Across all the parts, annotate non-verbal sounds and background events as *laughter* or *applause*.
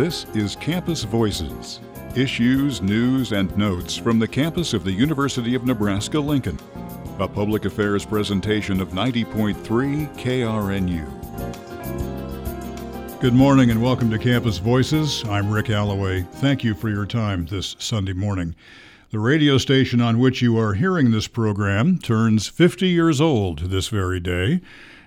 This is Campus Voices issues, news, and notes from the campus of the University of Nebraska Lincoln. A public affairs presentation of 90.3 KRNU. Good morning and welcome to Campus Voices. I'm Rick Alloway. Thank you for your time this Sunday morning. The radio station on which you are hearing this program turns 50 years old this very day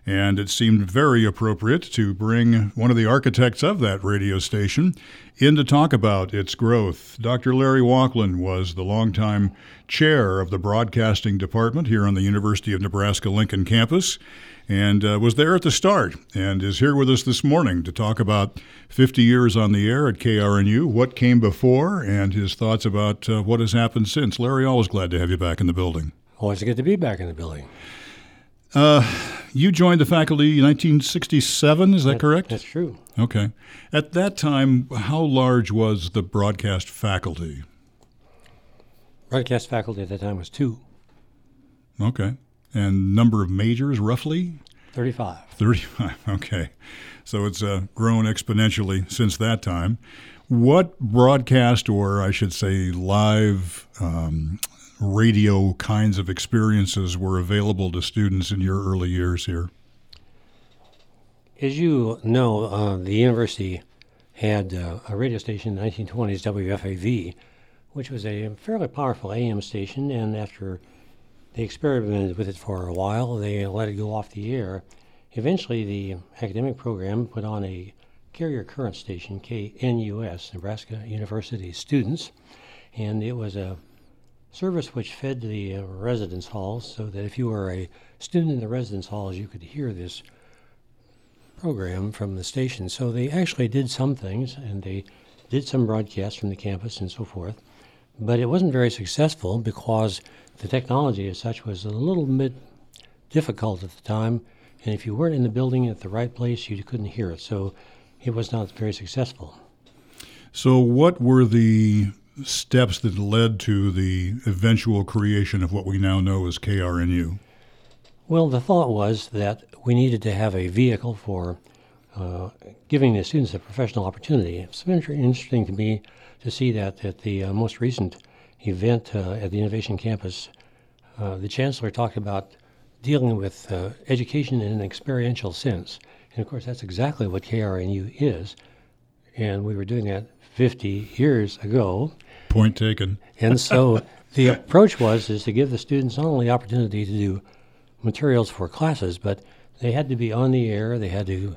and it seemed very appropriate to bring one of the architects of that radio station in to talk about its growth. Dr. Larry Walklin was the longtime chair of the broadcasting department here on the University of Nebraska Lincoln campus and uh, was there at the start and is here with us this morning to talk about 50 years on the air at KRNU, what came before, and his thoughts about uh, what has happened since. Larry, always glad to have you back in the building. Always good to be back in the building. Uh, you joined the faculty in 1967, is that, that correct? That's true. Okay. At that time, how large was the broadcast faculty? Broadcast faculty at that time was two. Okay. And number of majors, roughly? 35. 35, *laughs* okay. So it's uh, grown exponentially since that time. What broadcast, or I should say, live um, radio kinds of experiences were available to students in your early years here? As you know, uh, the university had uh, a radio station in the 1920s, WFAV, which was a fairly powerful AM station, and after they experimented with it for a while, they let it go off the air. Eventually, the academic program put on a carrier current station, KNUS, Nebraska University Students, and it was a service which fed the uh, residence halls so that if you were a student in the residence halls, you could hear this program from the station. So they actually did some things and they did some broadcasts from the campus and so forth. But it wasn't very successful because the technology as such was a little bit difficult at the time. And if you weren't in the building at the right place, you couldn't hear it. So it was not very successful. So, what were the steps that led to the eventual creation of what we now know as KRNU? Well, the thought was that we needed to have a vehicle for uh, giving the students a professional opportunity. It's interesting to me to see that at the uh, most recent event uh, at the Innovation Campus, uh, the chancellor talked about dealing with uh, education in an experiential sense. And of course, that's exactly what KRNU is. And we were doing that 50 years ago. Point taken. and so *laughs* the approach was is to give the students not only opportunity to do materials for classes, but they had to be on the air. They had to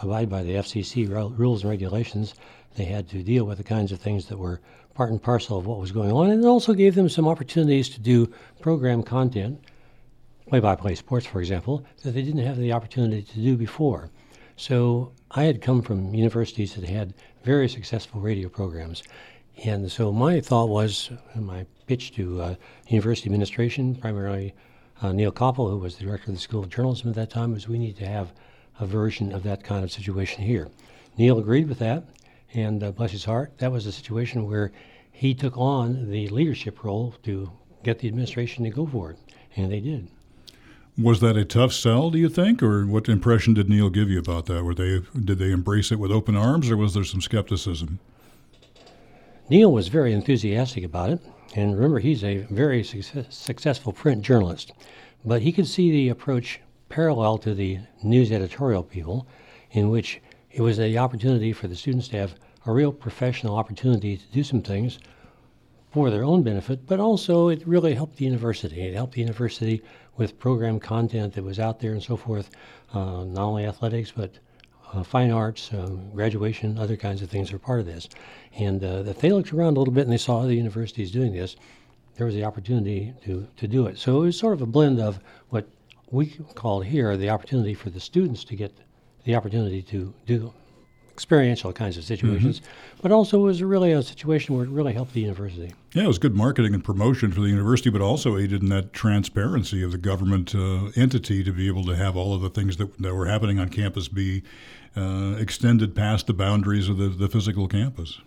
abide by the FCC rules and regulations. They had to deal with the kinds of things that were part and parcel of what was going on, and it also gave them some opportunities to do program content, play-by-play sports, for example, that they didn't have the opportunity to do before. So I had come from universities that had very successful radio programs. And so my thought was, my pitch to uh, university administration, primarily uh, Neale Copple, who was the director of the School of Journalism at that time, was we need to have a version of that kind of situation here. Neil agreed with that, and uh, bless his heart, that was a situation where he took on the leadership role to get the administration to go for it, and they did. Was that a tough sell, do you think, or what impression did Neil give you about that? Were they did they embrace it with open arms, or was there some skepticism? Neil was very enthusiastic about it, and remember, he's a very success, successful print journalist, but he could see the approach parallel to the news editorial people, in which it was the opportunity for the students to have a real professional opportunity to do some things for their own benefit, but also it really helped the university. It helped the university with program content that was out there and so forth, uh, not only athletics, but uh, fine arts, um, graduation, other kinds of things are part of this. And uh, if they looked around a little bit and they saw other universities doing this, there was the opportunity to, to do it. So it was sort of a blend of what we called here the opportunity for the students to get the opportunity to do experiential kinds of situations, mm-hmm. but also was really a situation where it really helped the university. Yeah, it was good marketing and promotion for the university, but also aided in that transparency of the government uh, entity to be able to have all of the things that, that were happening on campus be uh, extended past the boundaries of the, the physical campus.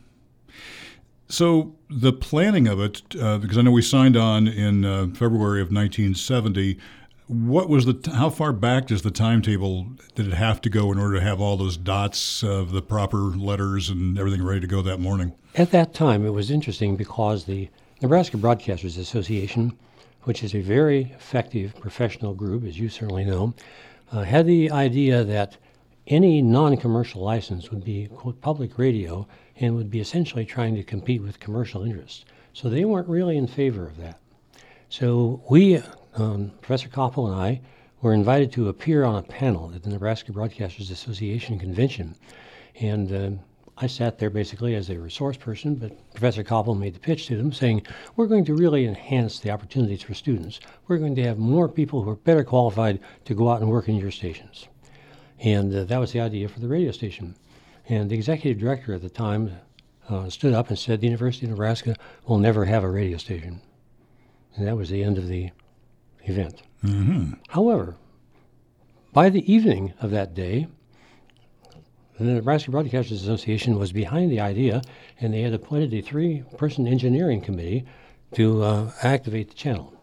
So the planning of it, uh, because I know we signed on in uh, February of 1970 what was the how far back does the timetable did it have to go in order to have all those dots of the proper letters and everything ready to go that morning? At that time, it was interesting because the Nebraska Broadcasters Association, which is a very effective professional group, as you certainly know, uh, had the idea that any non-commercial license would be quote, public radio and would be essentially trying to compete with commercial interests. So they weren't really in favor of that. So we um, Professor Copple and I were invited to appear on a panel at the Nebraska Broadcasters Association convention. And uh, I sat there basically as a resource person, but Professor Copple made the pitch to them saying, We're going to really enhance the opportunities for students. We're going to have more people who are better qualified to go out and work in your stations. And uh, that was the idea for the radio station. And the executive director at the time uh, stood up and said, The University of Nebraska will never have a radio station. And that was the end of the event. Mm-hmm. However, by the evening of that day, the Nebraska Broadcasters Association was behind the idea, and they had appointed a three person engineering committee to uh, activate the channel.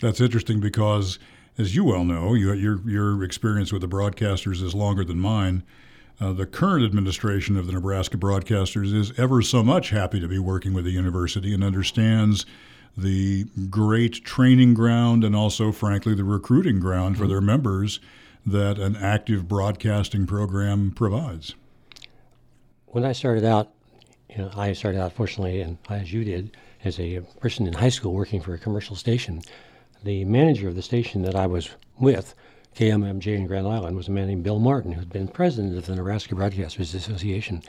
That's interesting because, as you well know, you, your, your experience with the broadcasters is longer than mine. Uh, the current administration of the Nebraska Broadcasters is ever so much happy to be working with the university and understands the great training ground and also, frankly, the recruiting ground for mm-hmm. their members that an active broadcasting program provides. When I started out, you know, I started out, fortunately, and as you did, as a person in high school working for a commercial station. The manager of the station that I was with, KMMJ in Grand Island, was a man named Bill Martin, who'd been president of the Nebraska Broadcasters Association.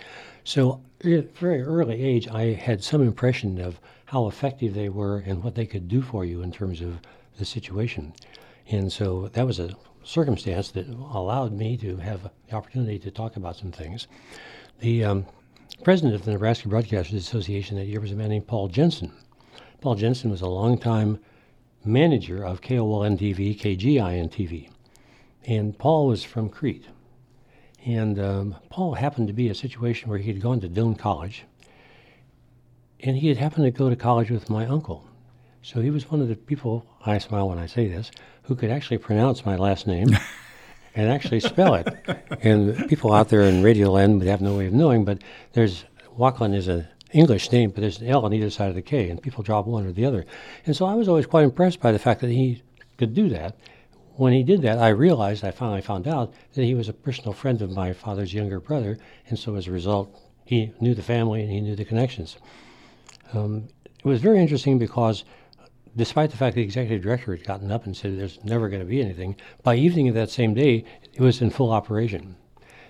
So, at a very early age, I had some impression of how effective they were and what they could do for you in terms of the situation. And so that was a circumstance that allowed me to have the opportunity to talk about some things. The um, president of the Nebraska Broadcasters Association that year was a man named Paul Jensen. Paul Jensen was a longtime manager of KOLN TV, KGIN TV. And Paul was from Crete. And um, Paul happened to be a situation where he had gone to Doane College and he had happened to go to college with my uncle. So he was one of the people, I smile when I say this, who could actually pronounce my last name *laughs* and actually spell it. And people out there in radio land would have no way of knowing, but there's, Walklin is an English name, but there's an L on either side of the K, and people drop one or the other. And so I was always quite impressed by the fact that he could do that. When he did that, I realized, I finally found out, that he was a personal friend of my father's younger brother, and so as a result, he knew the family and he knew the connections. Um, it was very interesting because despite the fact the executive director had gotten up and said there's never going to be anything, by evening of that same day, it was in full operation.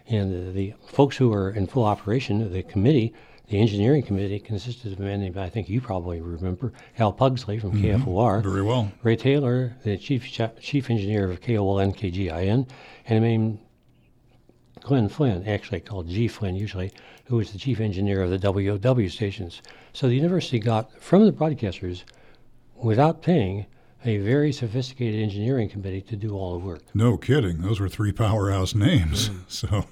And the, the folks who were in full operation, the committee, the engineering committee, consisted of a man I think you probably remember, Hal Pugsley from mm-hmm. KFOR. Very well. Ray Taylor, the chief chief engineer of KOLN KGIN, and a man Glenn Flynn, actually called G. Flynn usually, who was the chief engineer of the WOW stations. So the university got from the broadcasters, without paying, a very sophisticated engineering committee to do all the work. No kidding. Those were three powerhouse names. Mm. *laughs* So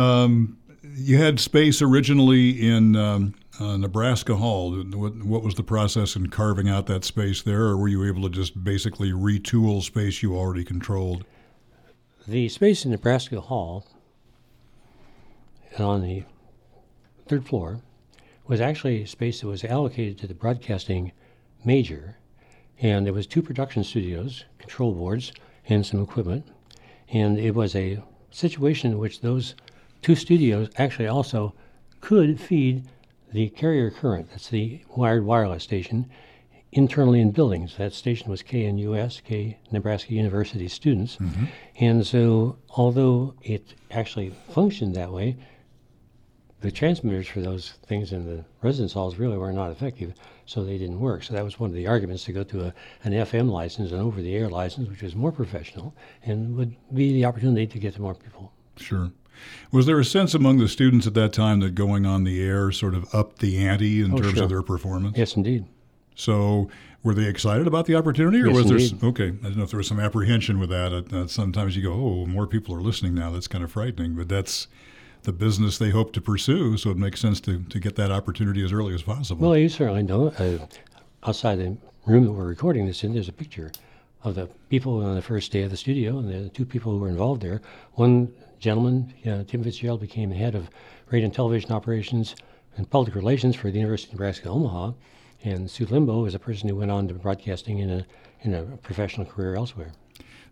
um, you had space originally in um, uh, Nebraska Hall. What, what, was the process in carving out that space there, or were you able to just basically retool space you already controlled? The space in Nebraska Hall on the third floor was actually space that was allocated to the broadcasting major. And there was two production studios, control boards, and some equipment. And it was a situation in which those two studios actually also could feed the carrier current, that's the wired wireless station, internally in buildings. That station was KNUS, K Nebraska University students. Mm-hmm. And so, although it actually functioned that way, the transmitters for those things in the residence halls really were not effective, so they didn't work. So that was one of the arguments to go to a, an FM license, an over-the-air license, which was more professional and would be the opportunity to get to more people. Sure. Was there a sense among the students at that time that going on the air sort of upped the ante in oh, terms sure. of their performance? Yes, indeed. So were they excited about the opportunity, or yes, was indeed. there okay? I don't know if there was some apprehension with that. Uh, sometimes you go, "Oh, more people are listening now." That's kind of frightening, but that's the business they hope to pursue. So it makes sense to, to get that opportunity as early as possible. Well, you certainly know. Uh, outside the room that we're recording this in, there's a picture of the people on the first day of the studio, and the two people who were involved there. One gentleman, uh, Tim Fitzgerald, became head of radio and television operations and public relations for the University of Nebraska Omaha, and Sue Limbo is a person who went on to broadcasting in a in a professional career elsewhere.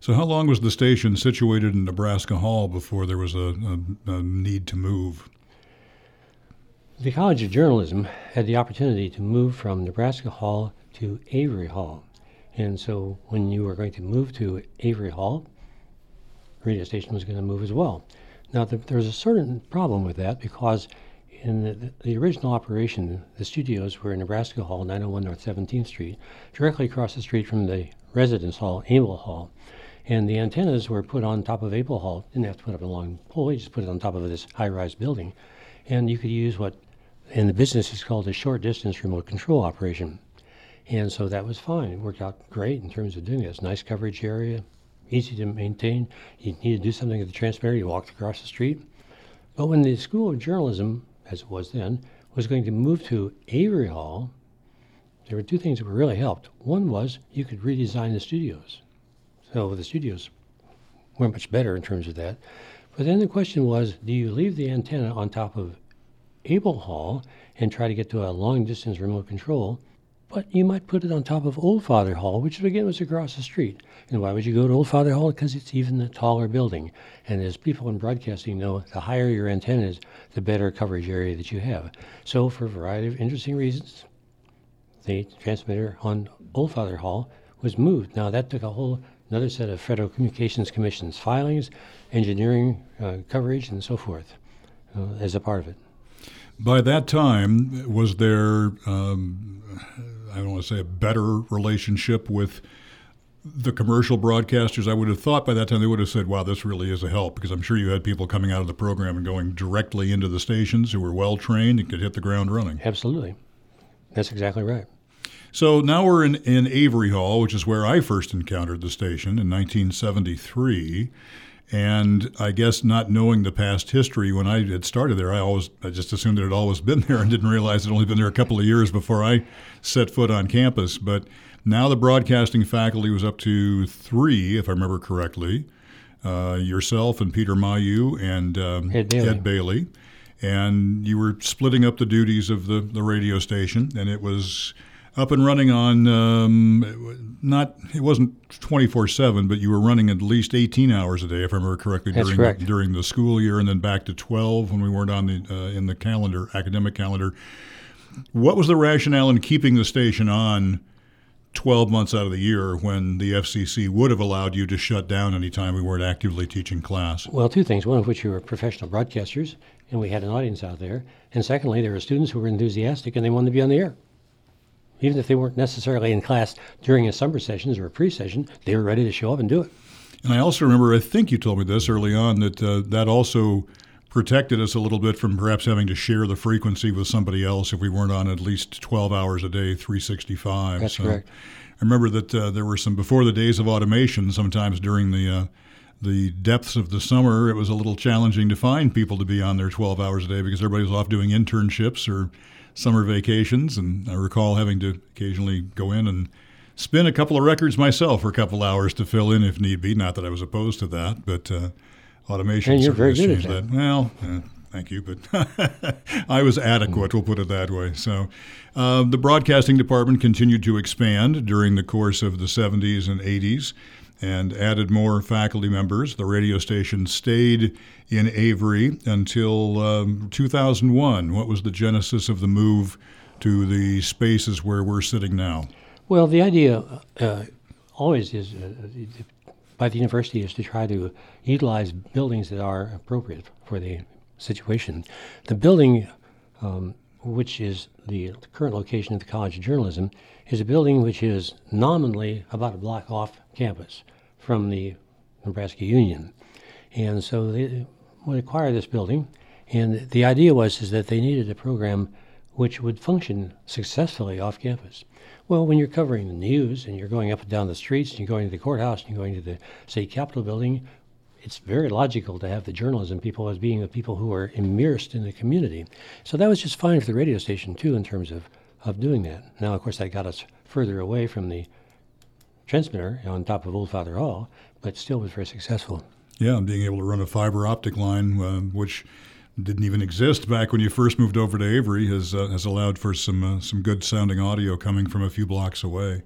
So, how long was the station situated in Nebraska Hall before there was a, a, a need to move? The College of Journalism had the opportunity to move from Nebraska Hall to Avery Hall. And so when you were going to move to Avery Hall, radio station was going to move as well. Now, the, a certain problem with that because in the, the, original operation, the studios were in Nebraska Hall, 901 North 17th Street, directly across the street from the residence hall, Abel Hall. And the antennas were put on top of Abel Hall. Didn't have to put up a long pole, you just put it on top of this high rise building. And you could use what in the business is called a short distance remote control operation. And so that was fine. It worked out great in terms of doing this. Nice coverage area, easy to maintain. You need to do something at the transmitter, you walked across the street. But when the School of Journalism, as it was then, was going to move to Avery Hall, there were two things that really helped. One was you could redesign the studios. So the studios weren't much better in terms of that. But then the question was, do you leave the antenna on top of Abel Hall and try to get to a long distance remote control? But you might put it on top of Oldfather Hall, which again was across the street. And why would you go to Oldfather Hall? Because it's even a taller building. And as people in broadcasting know, the higher your antenna is, the better coverage area that you have. So, for a variety of interesting reasons, the transmitter on Oldfather Hall was moved. Now, that took a whole another set of Federal Communications Commission's filings, engineering uh, coverage, and so forth uh, as a part of it. By that time, was there um, I don't want to say a better relationship with the commercial broadcasters, I would have thought by that time they would have said, wow, this really is a help because I'm sure you had people coming out of the program and going directly into the stations who were well trained and could hit the ground running. Absolutely. That's exactly right. So now we're in, in Avery Hall, which is where I first encountered the station in 1973. And I guess not knowing the past history when I had started there, I always I just assumed that it had always *laughs* been there and didn't realize it had only been there a couple of years before I set foot on campus. But now the broadcasting faculty was up to three, if I remember correctly. Uh, yourself and Peter Mayeux and um, Ed, Bailey. Ed Bailey. And you were splitting up the duties of the, the radio station, and it was up and running on um, not it wasn't 24/7 but you were running at least 18 hours a day if I remember correctly That's during correct. The, during the school year and then back to 12 when we weren't on the uh, in the calendar academic calendar what was the rationale in keeping the station on 12 months out of the year when the FCC would have allowed you to shut down anytime we weren't actively teaching class Well, two things. One of which you were professional broadcasters, and we had an audience out there. And secondly, there were students who were enthusiastic and they wanted to be on the air. Even if they weren't necessarily in class during a summer sessions or a pre-session, they were ready to show up and do it. And I also remember, I think you told me this early on, that uh, that also protected us a little bit from perhaps having to share the frequency with somebody else if we weren't on at least 12 hours a day, 365. That's so correct. I remember that uh, there were some, before the days of automation, sometimes during the uh, the depths of the summer, it was a little challenging to find people to be on there 12 hours a day because everybody was off doing internships or summer vacations. And I recall having to occasionally go in and spin a couple of records myself for a couple hours to fill in if need be. Not that I was opposed to that, but uh, automation And you're very good at changed that. Well, uh, thank you, but *laughs* I was adequate, we'll put it that way. So uh, the broadcasting department continued to expand during the course of the 70s and 80s and added more faculty members. The radio station stayed in Avery until um, 2001. What was the genesis of the move to the spaces where we're sitting now? Well, the idea uh, always is uh, by the university is to try to utilize buildings that are appropriate for the situation. The building, um, which is the current location of the College of Journalism, is a building which is nominally about a block off campus from the Nebraska Union. And so they would acquire this building, and the idea was is that they needed a program which would function successfully off campus. Well, when you're covering the news and you're going up and down the streets and you're going to the courthouse and you're going to the state capitol building, it's very logical to have the journalism people as being the people who are immersed in the community. So that was just fine for the radio station too in terms of, of doing that. Now, of course, that got us further away from the transmitter on top of Oldfather Hall, but still was very successful. Yeah, being able to run a fiber optic line, uh, which didn't even exist back when you first moved over to Avery, has uh, has allowed for some uh, some good sounding audio coming from a few blocks away.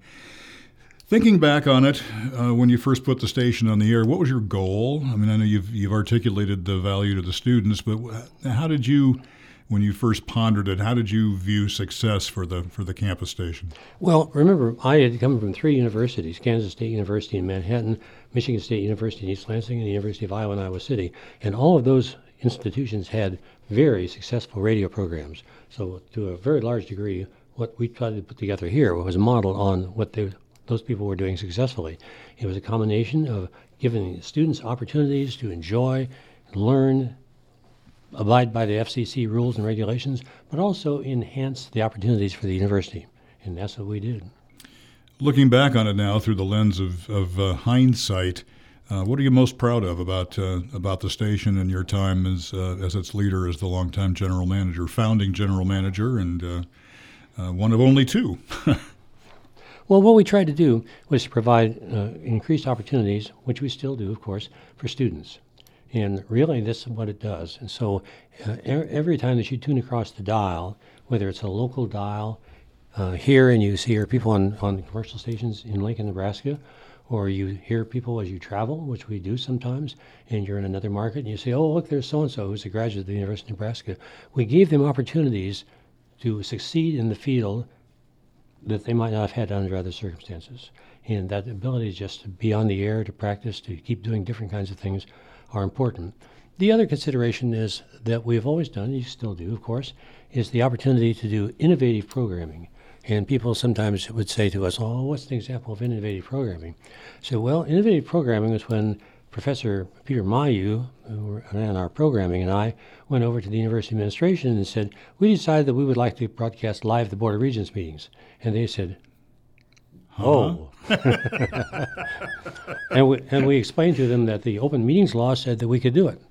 Thinking back on it, uh, when you first put the station on the air, what was your goal? I mean, I know you've you've articulated the value to the students, but how did you, when you first pondered it, how did you view success for the for the campus station? Well, remember, I had come from three universities: Kansas State University in Manhattan, Michigan State University in East Lansing, and the University of Iowa in Iowa City, and all of those institutions had very successful radio programs. So, to a very large degree, what we tried to put together here was modeled on what they, those people were doing successfully. It was a combination of giving students opportunities to enjoy, learn, abide by the FCC rules and regulations, but also enhance the opportunities for the university. And that's what we did. Looking back on it now through the lens of, of uh, hindsight, uh, what are you most proud of about uh, about the station and your time as uh, as its leader, as the longtime general manager, founding general manager, and uh, uh, one of only two? *laughs* well, what we tried to do was to provide uh, increased opportunities, which we still do, of course, for students. And really, this is what it does. And so, uh, every time that you tune across the dial, whether it's a local dial uh, here, and you hear people on on commercial stations in Lincoln, Nebraska or you hear people as you travel, which we do sometimes, and you're in another market and you say, oh, look, there's so and so who's a graduate of the University of Nebraska. We gave them opportunities to succeed in the field that they might not have had under other circumstances. And that ability just to be on the air, to practice, to keep doing different kinds of things are important. The other consideration is that we've always done, you still do, of course, is the opportunity to do innovative programming. And people sometimes would say to us, "Oh, what's an example of innovative programming?" So, well, innovative programming is when Professor Peter Mayeux, who ran our programming, and I went over to the university administration and said, "We decided that we would like to broadcast live the Board of Regents meetings," and they said, "Oh." *laughs* and we and we explained to them that the open meetings law said that we could do it,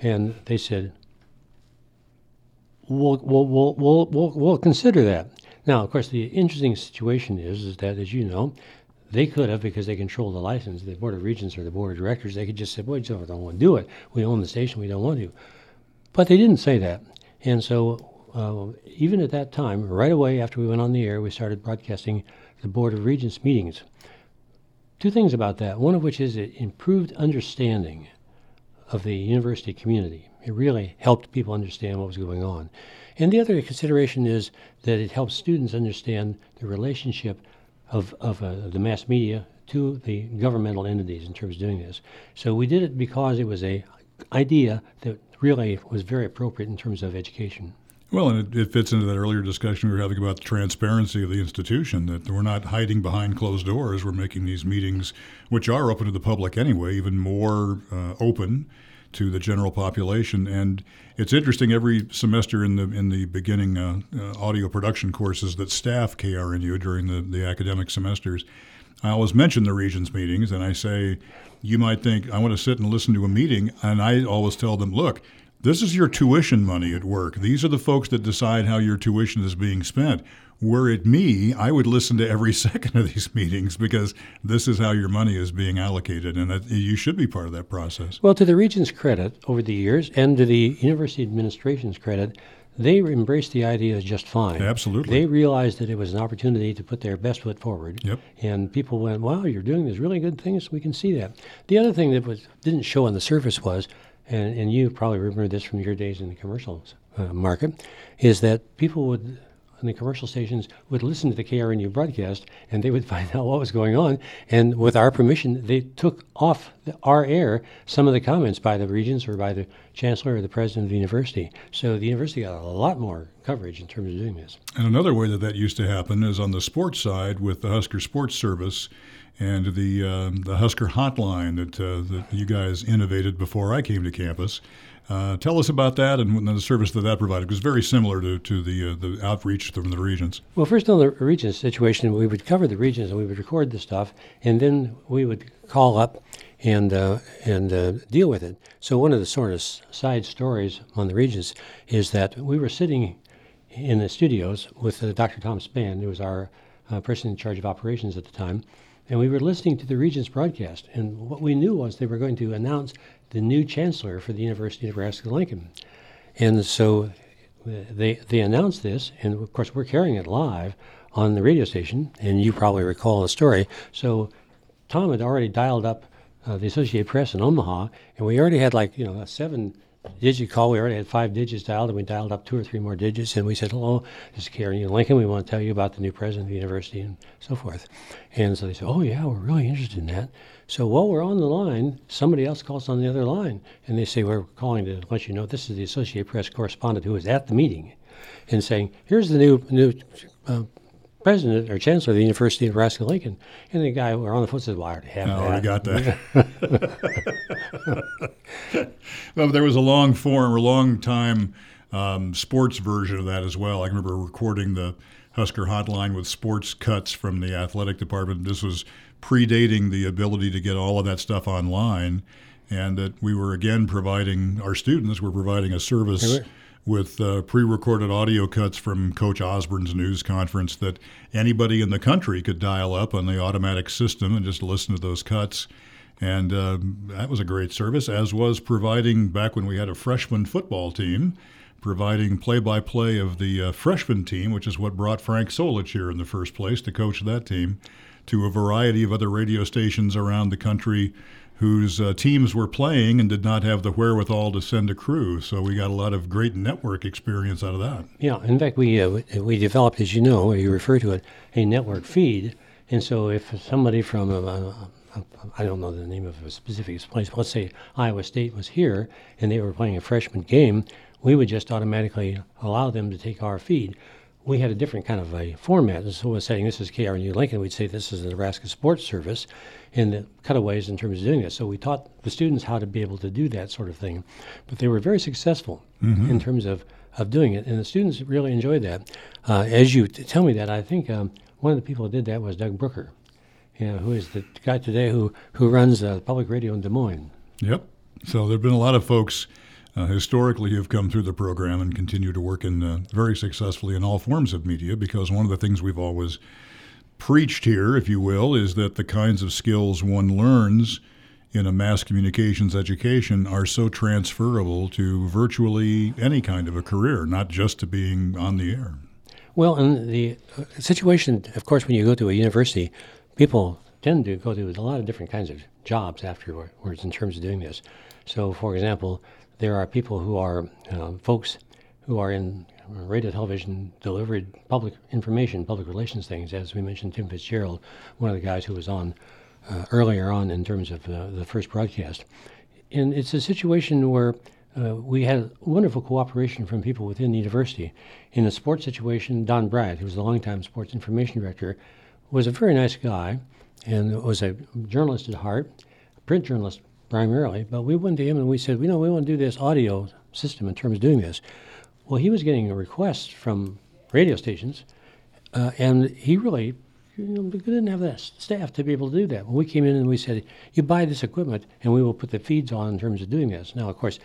and they said, "We'll we'll we'll we'll, we'll, we'll consider that." Now, of course, the interesting situation is, is that, as you know, they could have, because they control the license, the Board of Regents or the Board of Directors, they could just say, boy, we don't want to do it. We own the station, we don't want to. But they didn't say that. And so, uh, even at that time, right away after we went on the air, we started broadcasting the Board of Regents meetings. Two things about that. One of which is it improved understanding of the university community. It really helped people understand what was going on. And the other consideration is that it helps students understand the relationship of, of uh, the mass media to the governmental entities in terms of doing this. So we did it because it was a idea that really was very appropriate in terms of education. Well, and it, it, fits into that earlier discussion we were having about the transparency of the institution, that we're not hiding behind closed doors. We're making these meetings, which are open to the public anyway, even more uh, open to the general population. And it's interesting every semester in the in the beginning uh, uh, audio production courses that staff KRNU during the, the academic semesters. I always mention the Regents meetings, and I say, you might think I want to sit and listen to a meeting, and I always tell them, look, this is your tuition money at work. These are the folks that decide how your tuition is being spent. Were it me, I would listen to every *laughs* second of these meetings because this is how your money is being allocated, and it, you should be part of that process. Well, to the Regents' credit over the years, and to the university administration's credit, they embraced the idea just fine. Absolutely. They realized that it was an opportunity to put their best foot forward. Yep. And people went, wow, you're doing these really good things. We can see that. The other thing that was, didn't show on the surface was, and, and you probably remember this from your days in the commercial uh, market, is that people would and the commercial stations would listen to the KRNU broadcast and they would *laughs* find out what was going on. And with our permission, they took off the, our air some of the comments by the regents or by the chancellor or the president of the university. So the university got a lot more coverage in terms of doing this. And another way that that used to happen is on the sports side with the Husker Sports Service and the uh, the Husker Hotline that uh, that you guys innovated before I came to campus. Uh, tell us about that and the service that that provided. It was very similar to, to the uh, the outreach from the Regents. Well, first on the Regents situation, we would cover the Regents and we would record the stuff, and then we would call up and uh, and uh, deal with it. So one of the sort of side stories on the Regents is that we were sitting in the studios with uh, Dr. Tom Spann, who was our person in charge of operations at the time, and we were listening to the Regents broadcast. And what we knew was they were going to announce the new chancellor for the University of Nebraska Lincoln. And so they they announced this, and of course we're carrying it live on the radio station, and you probably recall the story. So Tom had already dialed up uh, the Associated Press in Omaha, and we already had like you know a seven digit call. We already had five digits dialed, and we dialed up two or three more digits, and we said, "Hello, this is Karen Lincoln. We want to tell you about the new president of the university and so forth." And so they said, "Oh yeah, we're really interested in that." So while we're on the line, somebody else calls on the other line, and they say, "We're calling to let you know this is the Associated Press correspondent who was at the meeting," and saying, "Here's the new new." Uh, president or chancellor of the University of Nebraska Lincoln. And the guy who were on the phone said, Well, I already have I that. already got that. *laughs* well, there was a long form or long time um, sports version of that as well. I remember recording the Husker Hotline with sports cuts from the athletic department. This was predating the ability to get all of that stuff online, and that we were again providing our students were providing a service with uh, pre-recorded audio cuts from Coach Osborne's news conference that anybody in the country could dial up on the automatic system and just listen to those cuts. And uh, that was a great service, as was providing back when we had a freshman football team, providing play-by-play of the uh, freshman team, which is what brought Frank Solich here in the first place to coach that team, to a variety of other radio stations around the country whose uh, teams were playing and did not have the wherewithal to send a crew. So we got a lot of great network experience out of that. Yeah, in fact, we uh, we developed, as you know, you refer to it, a network feed. And so if somebody from a, a, a, I don't know the name of a specific place, let's say Iowa State was here and they were playing a freshman game, we would just automatically allow them to take our feed we had a different kind of a format. So we're saying this is KRNU Lincoln, we'd say this is the Nebraska Sports Service, and the cutaways in terms of doing this. So we taught the students how to be able to do that sort of thing, but they were very successful mm-hmm. in terms of, of doing it, and the students really enjoyed that. Uh, as you t- tell me that, I think um, one of the people who did that was Doug Brooker, you know, who is the guy today who who runs uh, public radio in Des Moines. Yep. So there've been a lot of folks uh, historically have come through the program and continue to work in uh, very successfully in all forms of media because one of the things we've always preached here, if you will, is that the kinds of skills one learns in a mass communications education are so transferable to virtually any kind of a career, not just to being on the air. Well, and the uh, situation, of course, when you go to a university, people tend to go to a lot of different kinds of jobs afterwards in terms of doing this. So, for example, there are people who are uh, folks who are in radio, television, delivered public information, public relations things. As we mentioned, Tim Fitzgerald, one of the guys who was on uh, earlier on in terms of uh, the first broadcast. And it's a situation where uh, we had wonderful cooperation from people within the university. In the sports situation, Don Bryant, who was the longtime sports information director, was a very nice guy and was a journalist at heart, print journalist primarily, but we went to him and we said, you know, we want to do this audio system in terms of doing this. Well, he was getting requests from radio stations, uh, and he really you know, didn't have the staff to be able to do that. When we came in and we said, you buy this equipment and we will put the feeds on in terms of doing this. Now, of course,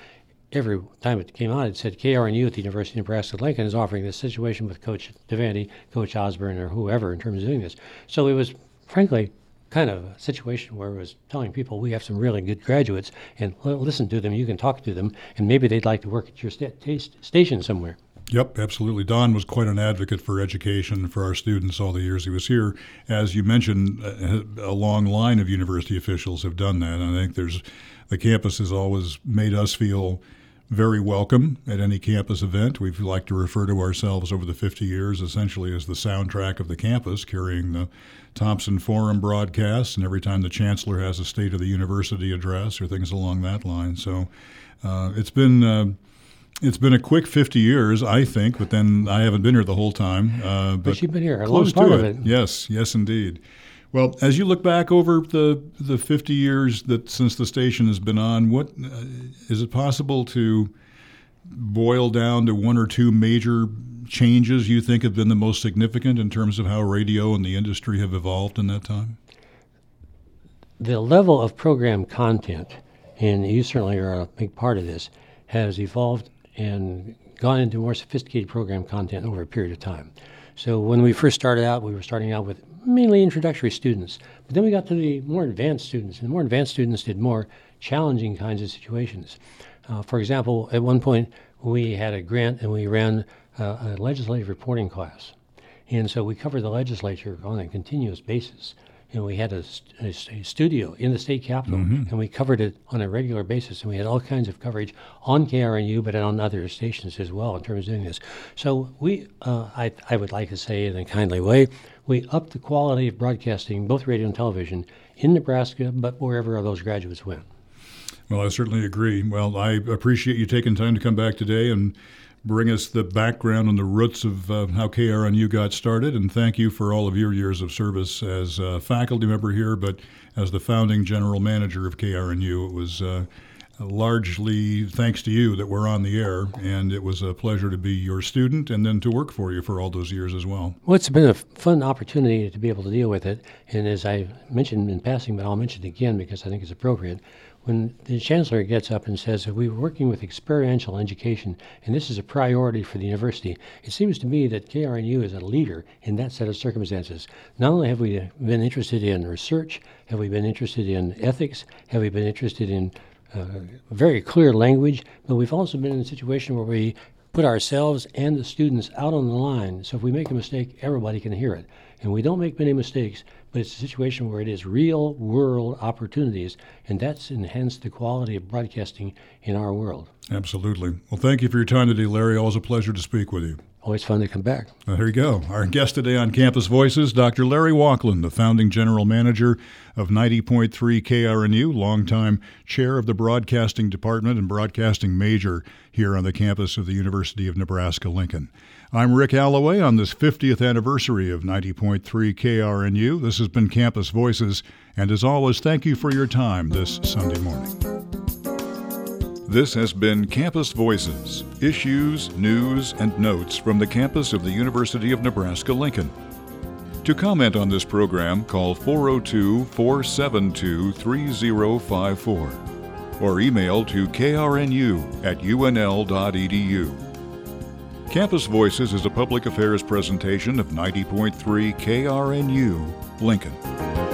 every time it came out, it said KRNU at the University of Nebraska Lincoln is offering this situation with Coach Devaney, Coach Osborne, or whoever in terms of doing this. So it was, frankly, kind of a situation where it was telling people we have some really good graduates and listen to them, you can talk to them, and maybe they'd like to work at your st- station somewhere. Yep, absolutely. Don was quite an advocate for education for our students all the years he was here. As you mentioned, a long line of university officials have done that. And I think there's the campus has always made us feel very welcome at any campus event. We've liked to refer to ourselves over the 50 years essentially as the soundtrack of the campus, carrying the Thompson Forum broadcasts, and every time the chancellor has a State of the University address or things along that line. So uh, it's been. Uh, it's been a quick 50 years, I think, but then I haven't been here the whole time. Uh, but, but, you've been here a close long part to it. it. Yes, yes, indeed. Well, as you look back over the the 50 years that since the station has been on, what uh, is it possible to boil down to one or two major changes you think have been the most significant in terms of how radio and the industry have evolved in that time? The level of program content, and you certainly are a big part of this, has evolved and gone into more sophisticated program content over a period of time. So when we first started out, we were starting out with mainly introductory students. But then we got to the more advanced students, and the more advanced students did more challenging kinds of situations. Uh, for example, at one point we had a grant and we ran uh, a legislative reporting class. And so we covered the legislature on a continuous basis. And we had a, a, a studio in the state capitol, mm-hmm. and we covered it on a regular basis. And we had all kinds of coverage on KRNU, but on other stations as well in terms of doing this. So we, uh, I, I would like to say in a kindly way, we upped the quality of broadcasting, both radio and television, in Nebraska, but wherever those graduates went. Well, I certainly agree. Well, I appreciate you taking time to come back today and bring us the background and the roots of uh, how KRNU got started. And thank you for all of your years of service as a faculty member here, but as the founding general manager of KRNU. It was uh, largely thanks to you that we're on the air, and it was a pleasure to be your student and then to work for you for all those years as well. Well, it's been a fun opportunity to be able to deal with it. And as I mentioned in passing, but I'll mention it again because I think it's appropriate when the chancellor gets up and says that we're working with experiential education and this is a priority for the university, it seems to me that KRNU is a leader in that set of circumstances. Not only have we been interested in research, have we been interested in ethics, have we been interested in uh, very clear language, but we've also been in a situation where we put ourselves and the students out on the line. So if we make a mistake, everybody can hear it. And we don't make many mistakes, but it's a situation where it is real world opportunities, and that's enhanced the quality of broadcasting in our world. Absolutely. Well, thank you for your time today, Larry. Always a pleasure to speak with you. Always fun to come back. Well, there you go. Our guest today on Campus Voices, Dr. Larry Walklin, the founding general manager of 90.3 KRNU, longtime chair of the broadcasting department and broadcasting major here on the campus of the University of Nebraska Lincoln. I'm Rick Alloway on this 50th anniversary of 90.3 KRNU. This has been Campus Voices, and as always, thank you for your time this Sunday morning. This has been Campus Voices issues, news, and notes from the campus of the University of Nebraska Lincoln. To comment on this program, call 402 472 3054 or email to krnu at unl.edu. Campus Voices is a public affairs presentation of 90.3 KRNU, Lincoln.